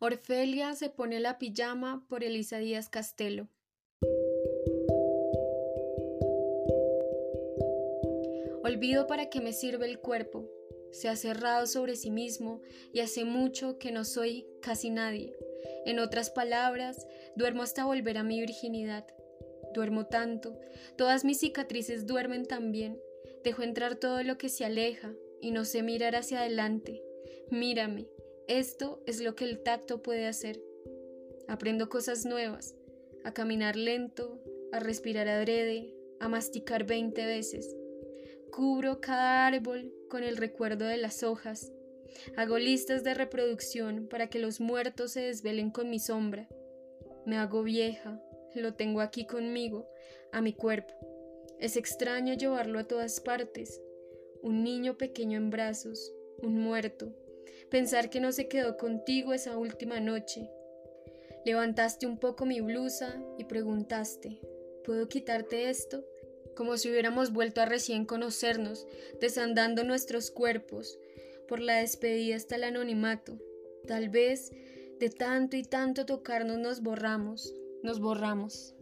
Orfelia se pone la pijama por Elisa Díaz Castelo. Olvido para qué me sirve el cuerpo. Se ha cerrado sobre sí mismo y hace mucho que no soy casi nadie. En otras palabras, duermo hasta volver a mi virginidad. Duermo tanto, todas mis cicatrices duermen también. Dejo entrar todo lo que se aleja y no sé mirar hacia adelante. Mírame, esto es lo que el tacto puede hacer. Aprendo cosas nuevas, a caminar lento, a respirar adrede, a masticar veinte veces. Cubro cada árbol con el recuerdo de las hojas. Hago listas de reproducción para que los muertos se desvelen con mi sombra. Me hago vieja, lo tengo aquí conmigo, a mi cuerpo. Es extraño llevarlo a todas partes. Un niño pequeño en brazos, un muerto, pensar que no se quedó contigo esa última noche. Levantaste un poco mi blusa y preguntaste, ¿puedo quitarte esto? Como si hubiéramos vuelto a recién conocernos, desandando nuestros cuerpos, por la despedida hasta el anonimato. Tal vez de tanto y tanto tocarnos nos borramos, nos borramos.